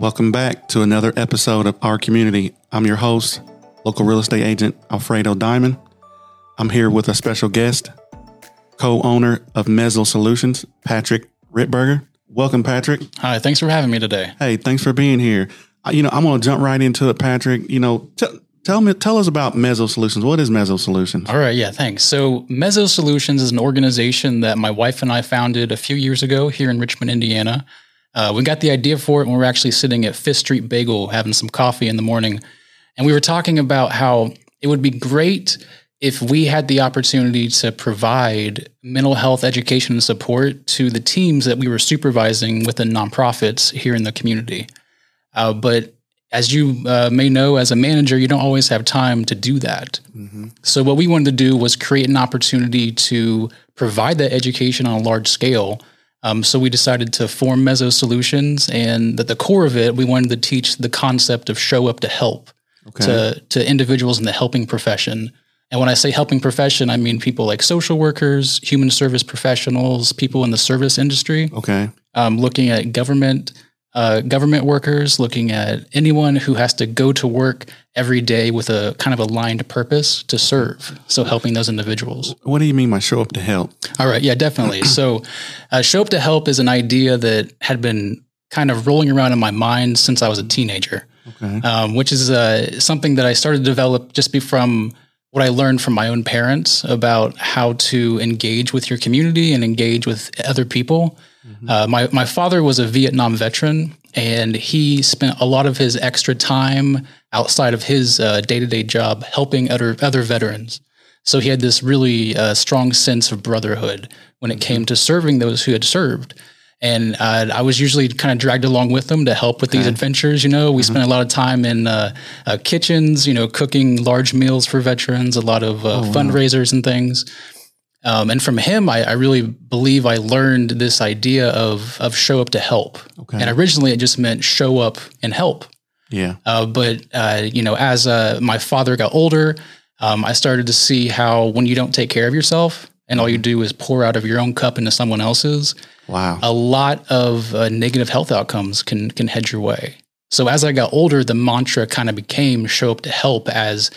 Welcome back to another episode of Our Community. I'm your host, local real estate agent Alfredo Diamond. I'm here with a special guest, co owner of Mezzo Solutions, Patrick Ripberger. Welcome, Patrick. Hi, thanks for having me today. Hey, thanks for being here. You know, I'm going to jump right into it, Patrick. You know, t- tell me, tell us about Mezzo Solutions. What is Mezzo Solutions? All right, yeah, thanks. So, Mezzo Solutions is an organization that my wife and I founded a few years ago here in Richmond, Indiana. Uh, we got the idea for it when we were actually sitting at Fifth Street Bagel having some coffee in the morning. And we were talking about how it would be great if we had the opportunity to provide mental health education and support to the teams that we were supervising within nonprofits here in the community. Uh, but as you uh, may know, as a manager, you don't always have time to do that. So, what we wanted to do was create an opportunity to provide that education on a large scale. Um, so, we decided to form Mezzo Solutions, and at the core of it, we wanted to teach the concept of show up to help to, to individuals in the helping profession. And when I say helping profession, I mean people like social workers, human service professionals, people in the service industry Okay. um, looking at government uh, government workers, looking at anyone who has to go to work every day with a kind of aligned purpose to serve. So helping those individuals. What do you mean by show up to help? All right, yeah, definitely. so uh, show up to help is an idea that had been kind of rolling around in my mind since I was a teenager Okay. um, which is uh, something that I started to develop just be from what I learned from my own parents about how to engage with your community and engage with other people. Uh, my my father was a Vietnam veteran, and he spent a lot of his extra time outside of his day to day job helping other other veterans. So he had this really uh, strong sense of brotherhood when it came to serving those who had served. And uh, I was usually kind of dragged along with them to help with these adventures. You know, we spent a lot of time in uh, uh, kitchens, you know, cooking large meals for veterans, a lot of uh, fundraisers and things. Um, and from him, I, I really believe I learned this idea of of show up to help. Okay. And originally, it just meant show up and help. Yeah. Uh, but uh, you know, as uh, my father got older, um, I started to see how when you don't take care of yourself and all you do is pour out of your own cup into someone else's, Wow. a lot of uh, negative health outcomes can can head your way. So as I got older, the mantra kind of became show up to help as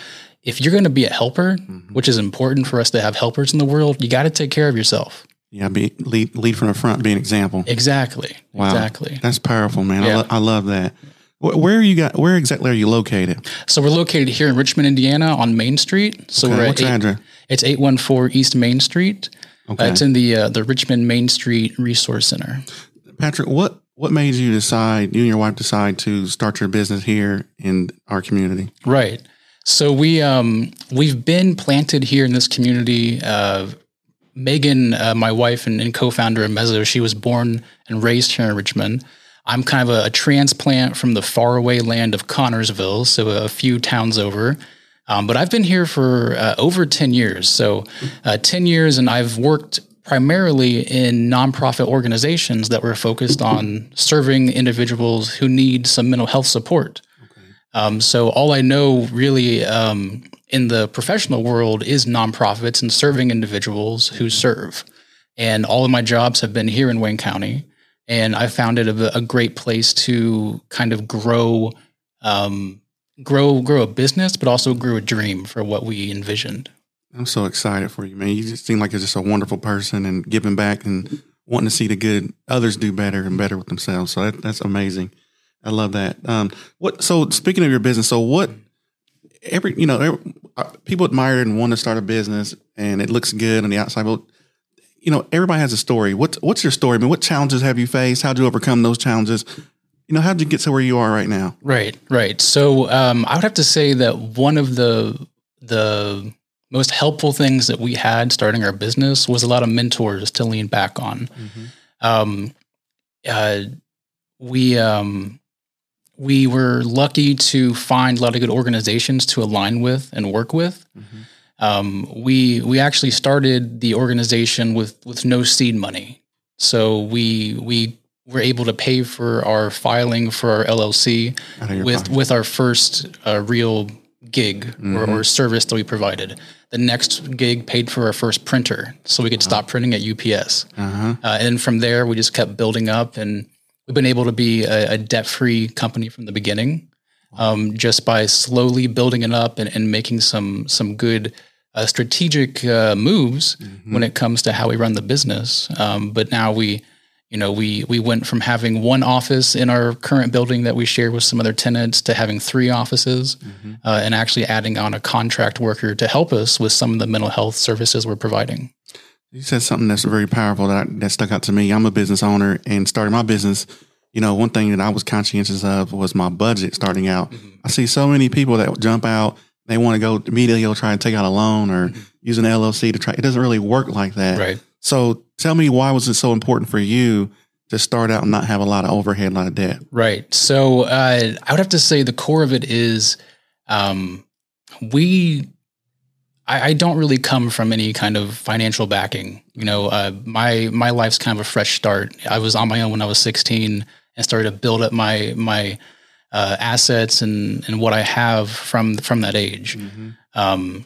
if you're going to be a helper, which is important for us to have helpers in the world, you got to take care of yourself. Yeah. Be lead, lead from the front. Be an example. Exactly. Wow. Exactly. That's powerful, man. I, Yeah. lo- I love that. Where are you got? Where exactly are you located? So we're located here in Richmond, Indiana, on Main Street. So Okay, we're what's at your eight, address? it's eight one four East Main Street. Uh, Okay. it's in the uh, the Richmond Main Street Resource Center. Patrick, what what made you decide? You and your wife decide to start your business here in our community. Right. So we um we've been planted here in this community. Uh, Megan, uh, my wife and, and co-founder of Mezzo, she was born and raised here in Richmond. I'm kind of a, a transplant from the faraway land of Connersville, so a, few towns over. Um, but I've been here for uh, over 10 years. So, uh, 10 years, and I've worked primarily in nonprofit organizations that were focused on serving individuals who need some mental health support. Um, so, all I know really um, in the professional world is nonprofits and serving individuals who serve. And all of my jobs have been here in Wayne County. And I found it a, a great place to kind of grow um, grow grow a business, but also grow a dream for what we envisioned. I'm so excited for you, man. You just seem like you're just a wonderful person and giving back and wanting to see the good others do better and better with themselves. So that, that's amazing. I love that. Um, what? So speaking of your business, so what? Every you know, every, uh, people admire and want to start a business, and it looks good on the outside. But you know, everybody has a story. What's what's your story? I mean, what challenges have you faced? How did you overcome those challenges? You know, how did you get to where you are right now? Right, right. So um, I would have to say that one of the the most helpful things that we had starting our business was a lot of mentors to lean back on. Um, uh, we um, we were lucky to find a lot of good organizations to align with and work with. Um, we we actually started the organization with with no seed money, so we we were able to pay for our filing for our LLC Out of your with pocket. with our first uh, real gig or, or service that we provided. The next gig paid for our first printer, so we could stop printing at UPS. Uh-huh. Uh, and from there, we just kept building up, and we've been able to be a, a debt free company from the beginning, um, just by slowly building it up and, and making some some good uh, strategic uh, moves Mhm. when it comes to how we run the business. Um, but now we, you know, we we went from having one office in our current building that we share with some other tenants to having three offices, Mhm. uh, and actually adding on a contract worker to help us with some of the mental health services we're providing. You said something that's very powerful that that stuck out to me. I'm a business owner and starting my business. You know, one thing that I was conscientious of was my budget starting out. I see so many people that jump out. They want to go immediately go try and take out a loan or use an LLC to try. It doesn't really work like that. Right. So tell me why was it so important for you to start out and not have a lot of overhead, a lot of debt? Right. So uh, I would have to say the core of it is um, we. I, I don't really come from any kind of financial backing. You know, uh, my my life's kind of a fresh start. I was on my own when I was 16 and started to build up my my uh, assets and and what I have from from that age. Um,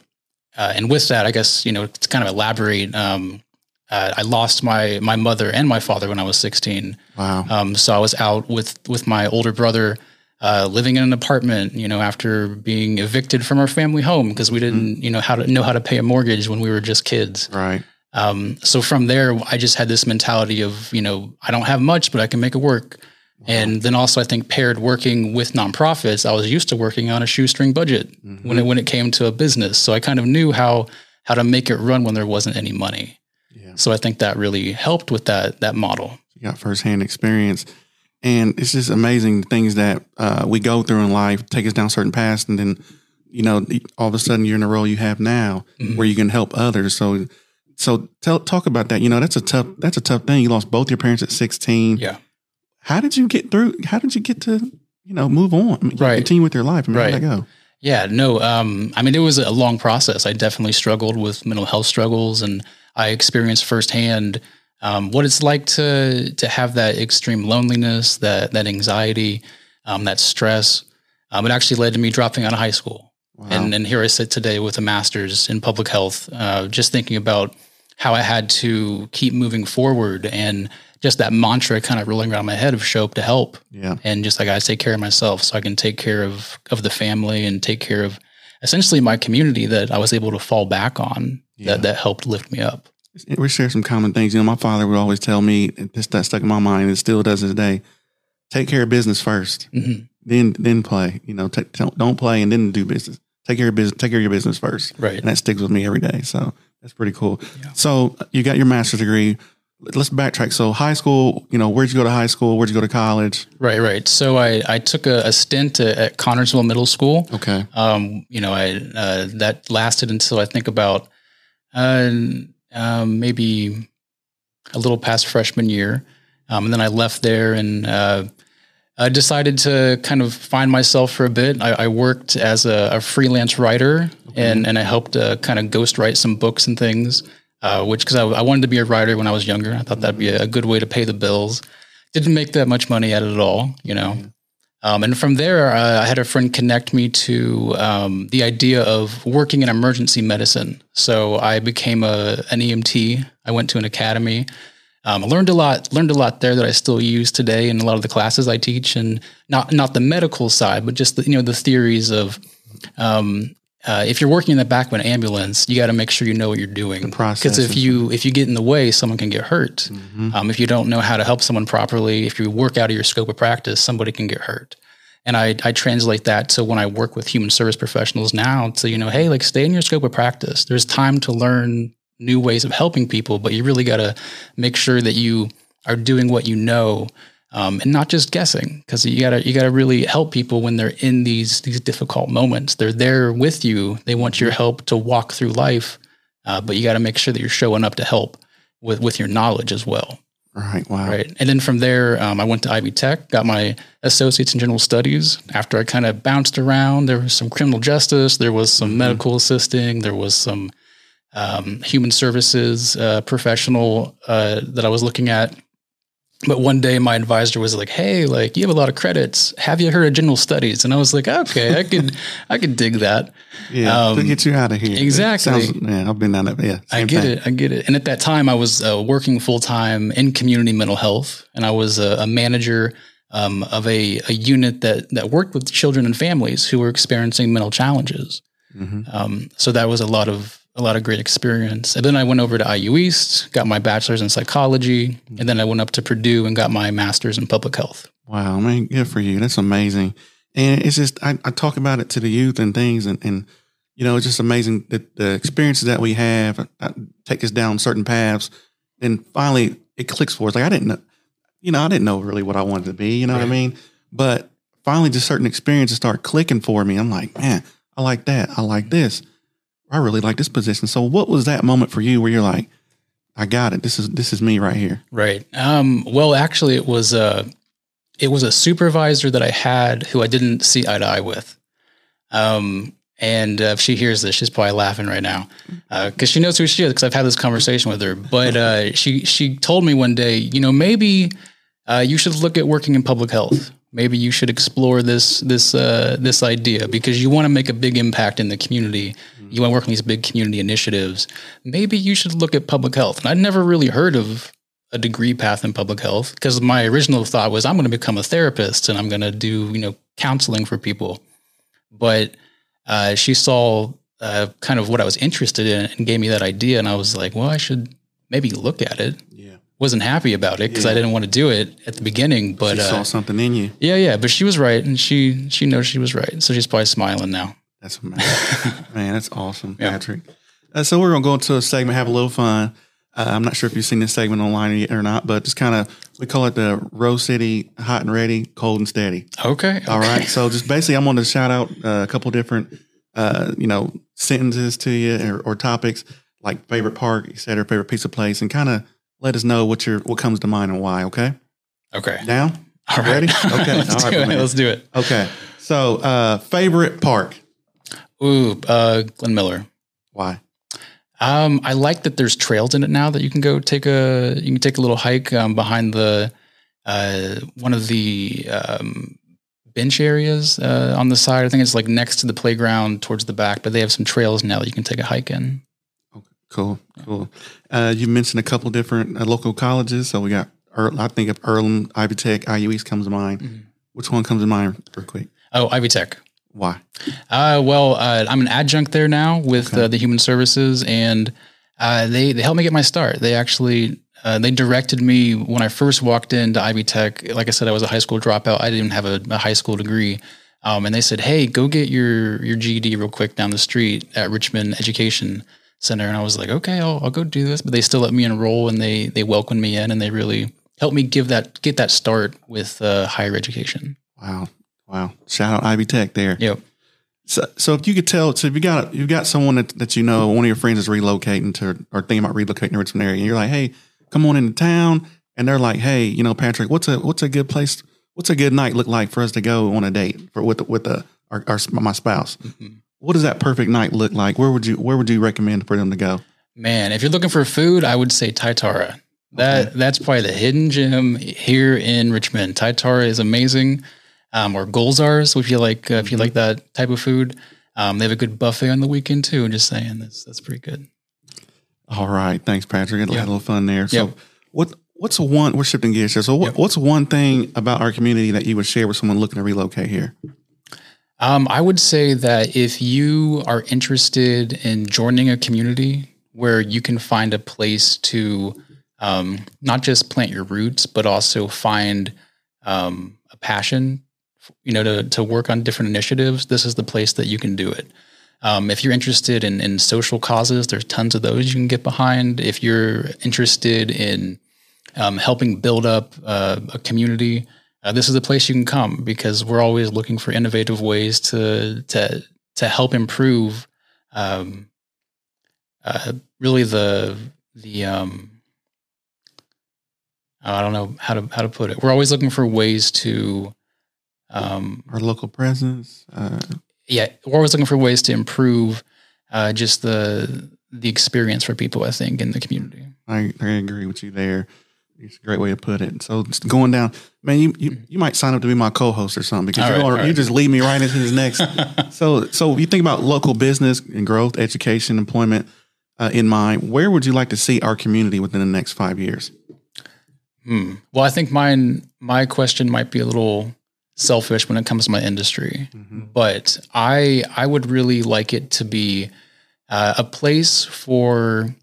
uh, and with that, I guess you know to kind of elaborate. Um, uh, I lost my my mother and my father when I was 16. Wow. Um, so I was out with with my older brother, uh, living in an apartment. You know, after being evicted from our family home because we didn't, you know, how to know how to pay a mortgage when we were just kids. Right. Um, so from there, I just had this mentality of, you know, I don't have much, but I can make it work. And then also, I think paired working with nonprofits, I was used to working on a shoestring budget when it when it came to a business. So I kind of knew how how to make it run when there wasn't any money. Yeah. So I think that really helped with that that model. You got firsthand experience. And it's just amazing the things that uh, we go through in life, take us down certain paths, and then, you know, all of a sudden you're in a role you have now Mhm. where you can help others. So, so tell talk about that. You know, that's a tough that's a tough thing. You lost both your parents at 16. Yeah. How did you get through? How did you get to, you know, move on? I mean, Right. Continue with your life. I mean, Right. how'd that go? Yeah, no. Um, I mean, it was a long process. I definitely struggled with mental health struggles, and I experienced firsthand um, what it's like to to have that extreme loneliness, that that anxiety, um, that stress. Um, it actually led to me dropping out of high school, Wow. and and here I sit today with a master's in public health, uh, just thinking about how I had to keep moving forward, and just that mantra kind of rolling around my head of show up to help yeah. and just like I take care of myself so I can take care of of the family and take care of essentially my community that I was able to fall back on Yeah. that that helped lift me up. We share some common things. You know, my father would always tell me, and this that stuck in my mind, and still does to this day. Take care of business first, hmm then then play. You know, take, don't don't play and then do business. Take care of business. Take care of your business first, Right. and that sticks with me every day. So that's pretty cool. Yeah. So you got your master's degree. Let's backtrack. So high school, you know, where'd you go to high school? Where'd you go to college? Right, right. So I I took a, a stint at, at Connersville Middle School. Okay, Um, you know, I uh, that lasted until I think about uh, um, maybe a little past freshman year, um, and then I left there and uh, I decided to kind of find myself for a bit. I, I worked as a, a freelance writer, and and I helped uh, kind of ghostwrite some books and things. Uh, which because I, I wanted to be a writer when I was younger, I thought that'd be a, a good way to pay the bills. Didn't make that much money at it at all, you know. Um, and from there, uh, I had a friend connect me to um, the idea of working in emergency medicine. So I became a an EMT. I went to an academy. Um, I learned a lot. Learned a lot there that I still use today in a lot of the classes I teach, and not not the medical side, but just the, you know the theories of. Uh, if you're working in the back of an ambulance, you got to make sure you know what you're doing. Because if you if you get in the way, someone can get hurt. Mhm. Um, if you don't know how to help someone properly, if you work out of your scope of practice, somebody can get hurt. And I, I translate that to when I work with human service professionals now to, you know, hey, like stay in your scope of practice. There's time to learn new ways of helping people, but you really got to make sure that you are doing what you know um, and not just guessing because you gotta you gotta really help people when they're in these these difficult moments. They're there with you. They want your help to walk through life, uh, but you got to make sure that you're showing up to help with with your knowledge as well. right. Wow. Right. And then from there, um, I went to Ivy Tech, got my associates in general studies. After I kind of bounced around, there was some criminal justice, there was some Mhm. medical assisting, there was some um, human services uh, professional uh, that I was looking at. But one day my advisor was like, "Hey, like you have a lot of credits. Have you heard of general studies?" And I was like, "Okay, I could, I could dig that." Yeah, to Um, get you out of here. exactly. Sounds, yeah, I've been down that. Yeah, I get thing. it. I get it. And at that time, I was uh, working full time in community mental health, and I was a, a manager um, of a, a unit that that worked with children and families who were experiencing mental challenges. Mhm. Um, so that was a lot of a lot of great experience. And then I went over to IU East, got my bachelor's in psychology, and then I went up to Purdue and got my master's in public health. Wow, man, good for you. That's amazing. And it's just I, I talk about it to the youth and things, and, and you know, it's just amazing that the experiences that we have uh, take us down certain paths, and finally it clicks for us. Like I didn't, know, you know, I didn't know really what I wanted to be. You know what I mean? But finally, just certain experiences start clicking for me. I'm like, man, I like that. I like this. I really like this position. So, what was that moment for you where you're like, I got it. This is this is me right here. Right. Um, well, actually, it was a it was a supervisor that I had who I didn't see eye to eye with. Um, and uh, if she hears this, she's probably laughing right now because she knows who she is. Because I've had this conversation with her. But uh, she she told me one day, you know, maybe uh, you should look at working in public health. Maybe you should explore this this uh, this idea because you want to make a big impact in the community. You want to work on these big community initiatives. Maybe you should look at public health. And I'd never really heard of a degree path in public health because my original thought was I'm going to become a therapist and I'm going to do you know counseling for people. But uh, she saw uh, kind of what I was interested in and gave me that idea, and I was like, well, I should maybe look at it. Yeah, Wasn't happy about it because I didn't want to do it at the beginning, but she uh, saw something in you. yeah, yeah. But she was right, and she she knows she was right, so she's probably smiling now. That's amazing. Man, that's awesome, Yeah. Patrick. Uh, so we're going to go into a segment, have a little fun. Uh, I'm not sure if you've seen this segment online yet or not, but just kind of, we call it the Rose City Hot and Ready, Cold and Steady. Okay. All okay. right. So just basically, I'm going to shout out uh, a couple different, uh, you know, sentences to you or, or topics like favorite park, et cetera, favorite pizza place, and kind of let us know what your what comes to mind and why. Okay. Okay. Now. All right. Ready? Okay. Let's All do right, it. Let's do it. Okay. So, uh, favorite park. Ooh, uh, Glen Miller. Why? Um, I like that there's trails in it now that you can go take a you can take a little hike um, behind the uh, one of the um, bench areas uh, on the side. I think it's like next to the playground towards the back, but they have some trails now that you can take a hike in. Cool, cool. Uh, you mentioned a couple different uh, local colleges. So we got, Earl, I think of Earlham, Ivy Tech, IU East comes to mind. Mhm. Which one comes to mind real quick? Oh, Ivy Tech. Why? Uh, well, uh, I'm an adjunct there now with Okay. uh, the human services, and uh, they they helped me get my start. They actually uh, they directed me when I first walked into Ivy Tech. Like I said, I was a high school dropout. I didn't have a, a high school degree, um, and they said, "Hey, go get your your GED real quick down the street at Richmond Education Center." And I was like, "Okay, I'll, I'll go do this." But they still let me enroll, and they they welcomed me in, and they really helped me give that get that start with uh, higher education. Wow, wow! Shout out Ivy Tech there. Yep. So, so if you could tell, so if you got you've got someone that, that you know, one of your friends is relocating to or thinking about relocating to Richmond area, and you're like, hey, come on into town, and they're like, hey, you know, Patrick, what's a what's a good place? What's a good night look like for us to go on a date for with with the our, our my spouse? Mhm. What does that perfect night look like? Where would you where would you recommend for them to go? Man, if you're looking for food, I would say Taitara. That that's probably the hidden gem here in Richmond. Taitara is amazing. Um, or Golzars, if you like, uh, if you Mhm. like that type of food. Um, they have a good buffet on the weekend too. Just saying, that's that's pretty good. All right, thanks, Patrick. Had a little fun there. So, Yep. what what's one? We're shifting gears here. So, what, Yep. what's one thing about our community that you would share with someone looking to relocate here? Um, I would say that if you are interested in joining a community where you can find a place to um, not just plant your roots, but also find um, a passion, you know, to, to work on different initiatives, this is the place that you can do it. Um, if you're interested in, in social causes, there's tons of those you can get behind. If you're interested in um, helping build up uh, a community, uh, this is the place you can come because we're always looking for innovative ways to to to help improve um, uh, really the the um, I don't know how to how to put it. We're always looking for ways to um, Our local presence. Uh, yeah, we're always looking for ways to improve uh, just the the experience for people. I think in the community. I, I agree with you there. It's a great way to put it. So going down, man. You, you you might sign up to be my co-host or something because you're right, you right. just lead me right into this next. so so you think about local business and growth, education, employment uh, in mind. Where would you like to see our community within the next five years? Hmm. Well, I think mine my question might be a little selfish when it comes to my industry, but I I would really like it to be uh, a place for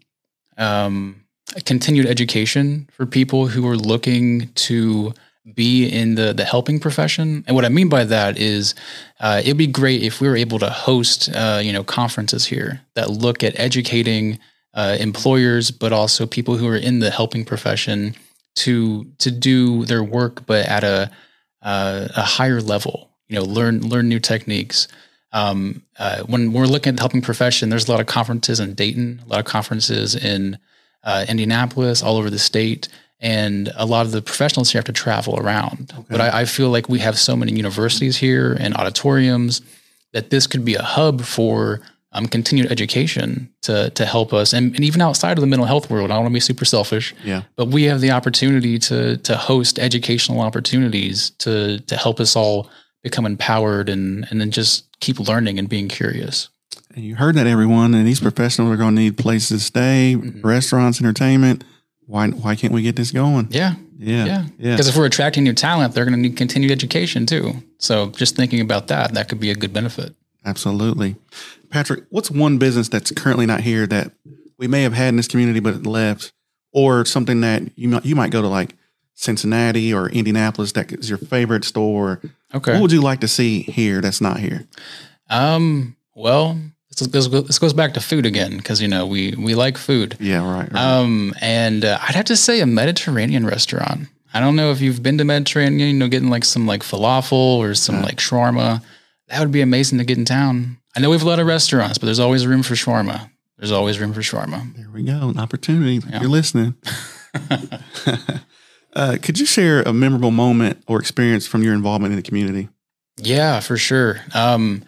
um, continued education for people who are looking to be in the the helping profession. And what I mean by that is, uh, it'd be great if we were able to host uh, you know conferences here that look at educating uh, employers, but also people who are in the helping profession to to do their work, but at a uh, a higher level. You know, learn learn new techniques. Um, uh, when we're looking at the helping profession, there's a lot of conferences in Dayton, a lot of conferences in uh, Indianapolis, all over the state, and a lot of the professionals here have to travel around. But I, I feel like we have so many universities here and auditoriums that this could be a hub for um, continued education to to help us, and, and even outside of the mental health world. I don't want to be super selfish, Yeah. but we have the opportunity to to host educational opportunities to to help us all become empowered and and then just keep learning and being curious. And you heard that, everyone. And these professionals are going to need places to stay, Mm-hmm. restaurants, entertainment. Why why can't we get this going? Yeah, Yeah. yeah. Yeah. Because if we're attracting new talent, they're going to need continued education too. So just thinking about that, that could be a good benefit. Absolutely. Patrick, what's one business that's currently not here that we may have had in this community but it left, or something that you might you might go to like Cincinnati or Indianapolis that is your favorite store? Okay. What would you like to see here that's not here? Um. Well, this, goes back to food again because you know we we like food. Yeah, right. right. Um, and uh, I'd have to say a Mediterranean restaurant. I don't know if you've been to Mediterranean, you know, getting like some like falafel or some like shawarma. That would be amazing to get in town. I know we have a lot of restaurants, but there's always room for shawarma. There's always room for shawarma. there we go. An opportunity. if You're listening. uh, could you share a memorable moment or experience from your involvement in the community? Yeah, for sure. Um,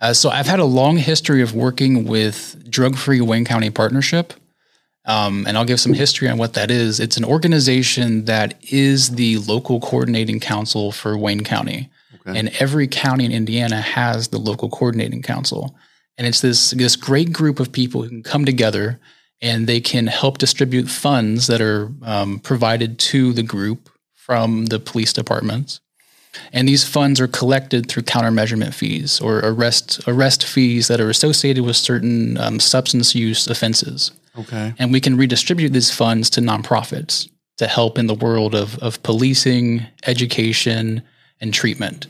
uh, so I've had a long history of working with Drug Free Wayne County Partnership. Um, and I'll give some history on what that is. It's an organization that is the local coordinating council for Wayne County. Okay. And every county in Indiana has the local coordinating council. And it's this, this great group of people who can come together and they can help distribute funds that are um, provided to the group from the police departments. And these funds are collected through countermeasurement fees or arrest arrest fees that are associated with certain um, substance use offenses. Okay. And we can redistribute these funds to nonprofits to help in the world of, of policing, education, and treatment.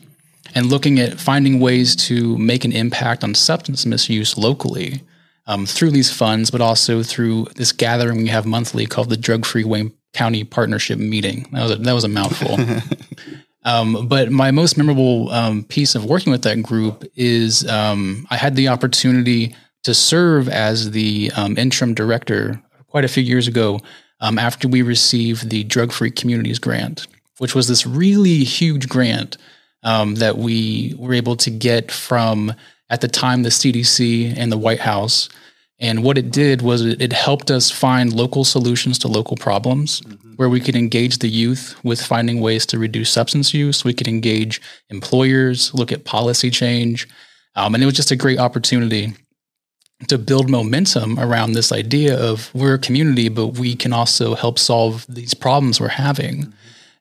And looking at finding ways to make an impact on substance misuse locally um, through these funds, but also through this gathering we have monthly called the Drug Free Wayne County Partnership Meeting. That was a, that was a mouthful. Um, but my most memorable um, piece of working with that group is um, I had the opportunity to serve as the um, interim director quite a few years ago um, after we received the Drug Free Communities Grant, which was this really huge grant um, that we were able to get from, at the time, the CDC and the White House. And what it did was it, it helped us find local solutions to local problems where we could engage the youth with finding ways to reduce substance use. We could engage employers, look at policy change. Um, and it was just a great opportunity to build momentum around this idea of we're a community, but we can also help solve these problems we're having.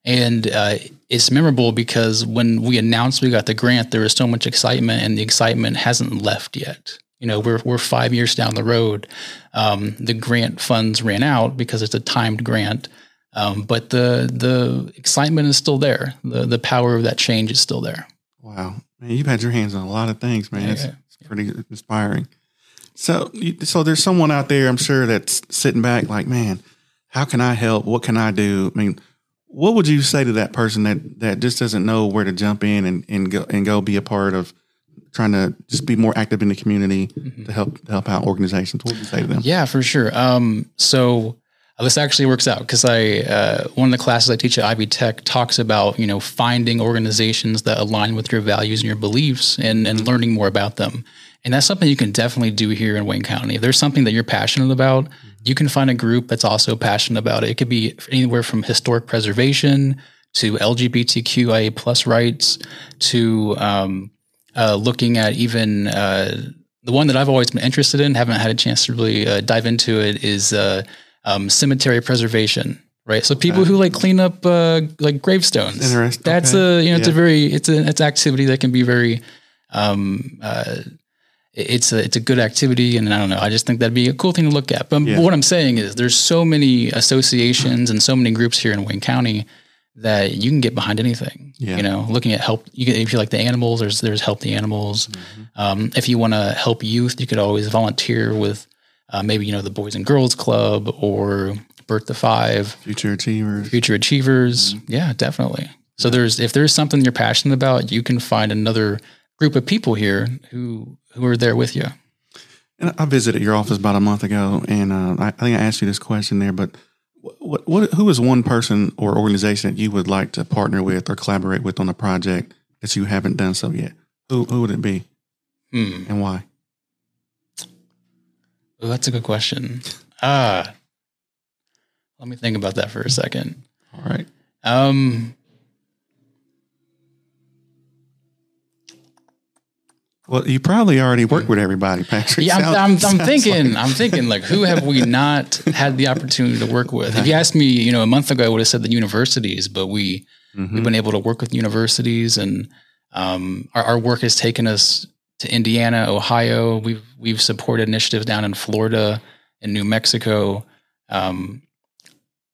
And uh, it's memorable because when we announced we got the grant, there was so much excitement, and the excitement hasn't left yet. You know, we're we're five years down the road. Um, the grant funds ran out because it's a timed grant, um, but the the excitement is still there. the The power of that change is still there. Wow, man, you've had your hands on a lot of things, man. It's, Yeah. pretty inspiring. So, so there's someone out there, I'm sure, that's sitting back, like, man, how can I help? What can I do? I mean, what would you say to that person that that just doesn't know where to jump in and and go and go be a part of trying to just be more active in the community to help to help out organizations? What would you say to them? Yeah, for sure. Um, so uh, this actually works out because I uh, one of the classes I teach at Ivy Tech talks about you know finding organizations that align with your values and your beliefs and and learning more about them. And that's something you can definitely do here in Wayne County. If there's something that you're passionate about, you can find a group that's also passionate about it. It could be anywhere from historic preservation to LGBTQIA plus rights to um, uh, looking at even uh, the one that I've always been interested in, haven't had a chance to really uh, dive into it, is uh, um, cemetery preservation. Right, so people who like clean up uh, like gravestones. Interesting. That's Okay. a you know it's a very it's an it's activity that can be very um, uh, it's a it's a good activity, and I don't know. I just think that'd be a cool thing to look at. But Yeah. what I'm saying is, there's so many associations and so many groups here in Wayne County that you can get behind anything. Yeah. You know, looking at help. You can, if you like the animals, there's there's help the animals. Mm-hmm. Um, if you want to help youth, you could always volunteer with uh, maybe you know the Boys and Girls Club or Birth to Five, Future achievers. Future Achievers. Mm-hmm. Yeah, definitely. So there's if there's something you're passionate about, you can find another group of people here who who are there with you. And I visited your office about a month ago, and uh, I, I think I asked you this question there. But what, what, who is one person or organization that you would like to partner with or collaborate with on a project that you haven't done so yet? Who who would it be, Hmm. and why? Well, that's a good question. Ah, let me think about that for a second. All right. Um, Well, you probably already work with everybody, Patrick. yeah, I'm, Sounds- I'm, I'm sounds thinking, like- I'm thinking, like, who have we not had the opportunity to work with? If you asked me, you know, a month ago, I would have said the universities, but we Mhm. we've been able to work with universities, and um, our, our work has taken us to Indiana, Ohio. We've we've supported initiatives down in Florida and New Mexico. Um,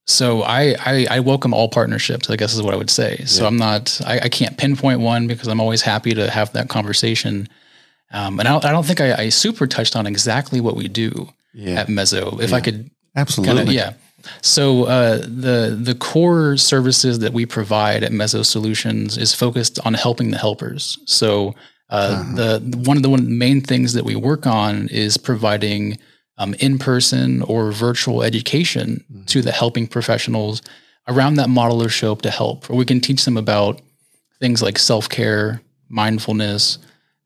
so I, I I welcome all partnerships. I guess is what I would say. So Yeah. I'm not I, I can't pinpoint one because I'm always happy to have that conversation. Um, and I don't, I don't think I, I super touched on exactly what we do yeah, at Mezzo. If I could absolutely. kind of yeah. So uh, the the core services that we provide at Mezzo Solutions is focused on helping the helpers. So uh, Uh-huh. the one of the one main things that we work on is providing um, in person or virtual education Mhm. to the helping professionals around that model or show up to help. Or we can teach them about things like self care, mindfulness,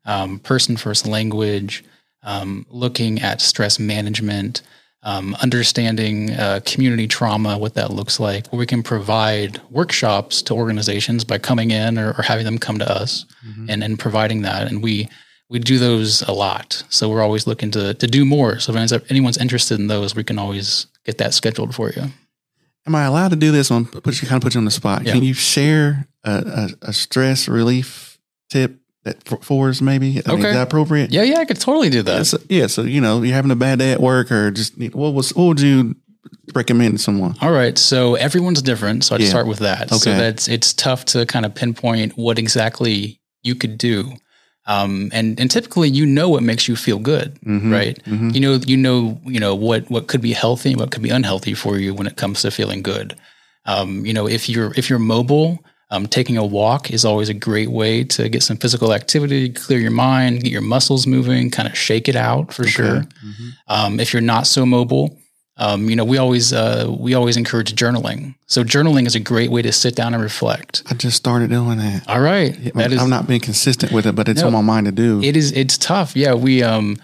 um, person first language, um, looking at stress management, um, understanding uh, community trauma, what that looks like, where we can provide workshops to organizations by coming in or, or having them come to us Mhm. and, and providing that. And we we do those a lot. So we're always looking to to do more. So if anyone's- anyone's interested in those, we can always get that scheduled for you. Am I allowed to do this? On put you kind of put you on the spot. Yeah. Can you share a, a, a stress relief tip for, for? Maybe. I mean, Okay. is that appropriate? Yeah, yeah, I could totally do that. Yeah, so, yeah. So you know, you're having a bad day at work, or just need- what was what would you recommend to someone? All right, so everyone's different, so I'd Yeah. start with that. Okay. So that's it's tough to kind of pinpoint what exactly you could do, um, and and typically you know what makes you feel good, Mhm. right? Mhm. You know you know you know what what could be healthy and what could be unhealthy for you when it comes to feeling good. Um, you know if you're if you're mobile, um, taking a walk is always a great way to get some physical activity, clear your mind, get your muscles moving, kind of shake it out for sure. Mhm. Um, if you're not so mobile, um, you know, we always uh, we always encourage journaling. So journaling is a great way to sit down and reflect. I just started doing that. All right, that is I'm not being consistent with it, but it's No. on my mind to do. it is it's tough. Yeah, we um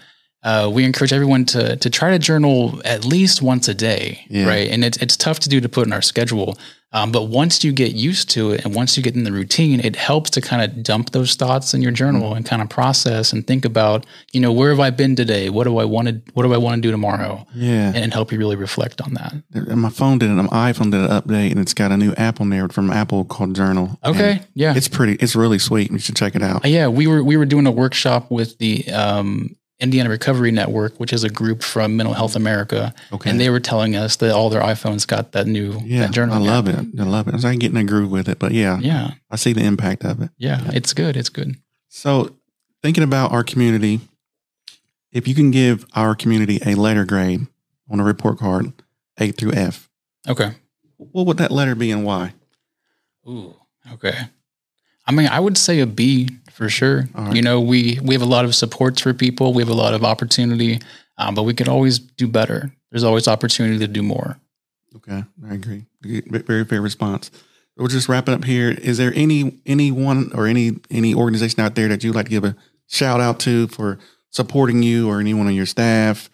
uh, we encourage everyone to to try to journal at least once a day, Yeah. right? And it's it's tough to do to put in our schedule. Um, but once you get used to it and once you get in the routine, it helps to kind of dump those thoughts in your journal Mm-hmm. and kind of process and think about, you know, where have I been today? What do I want to What do I want to do tomorrow? yeah. And, and help you really reflect on that. And my phone did it. My iPhone did an update, and it's got a new app on there from Apple called Journal. Okay, And yeah. it's pretty. It's really sweet. You should check it out. Uh, Yeah, we were we were doing a workshop with the um, Indiana Recovery Network, which is a group from Mental Health America, Okay. and they were telling us that all their iPhones got that new yeah, that journal. I love it. I love it. I can get in a groove with it, but yeah, Yeah, I see the impact of it. yeah, it's good. It's good. So, thinking about our community, if you can give our community a letter grade on a report card, A through F, Okay. what would that letter be and why? Ooh. Okay. I mean, I would say a B for sure. Right. You know, we we have a lot of supports for people. We have a lot of opportunity, um, but we could always do better. There's always opportunity to do more. Okay, I agree. Very fair response. We'll just wrap it up here. Is there any anyone or any any organization out there that you'd like to give a shout out to for supporting you, or anyone on your staff,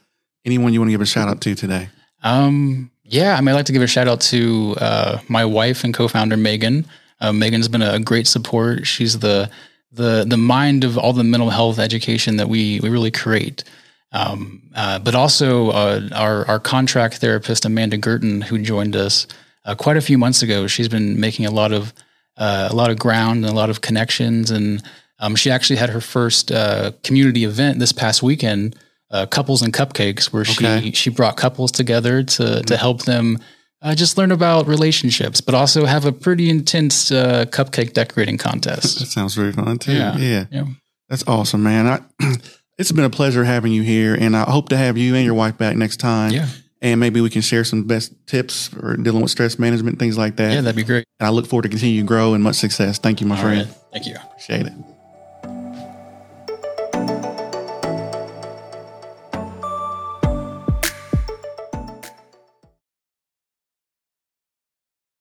anyone you want to give a shout out to today? Um, yeah, I mean, I'd like to give a shout out to uh, my wife and co-founder Megan. Uh, Megan's been a great support. She's the the the mind of all the mental health education that we we really create. Um, uh, but also uh, our our contract therapist Amanda Gurton, who joined us uh, quite a few months ago. She's been making a lot of uh, a lot of ground and a lot of connections, and um, she actually had her first uh, community event this past weekend, uh, couples and cupcakes, where Okay. she she brought couples together to to help them. Uh, just learn about relationships, but also have a pretty intense uh, cupcake decorating contest. That sounds very fun too. Yeah. Yeah. Yeah. That's awesome, man. I, it's been a pleasure having you here, and I hope to have you and your wife back next time. Yeah, And maybe we can share some best tips for dealing with stress management, things like that. yeah, that'd be great. and I look forward to continue to grow and much success. Thank you, my All friend. right, thank you. Appreciate it.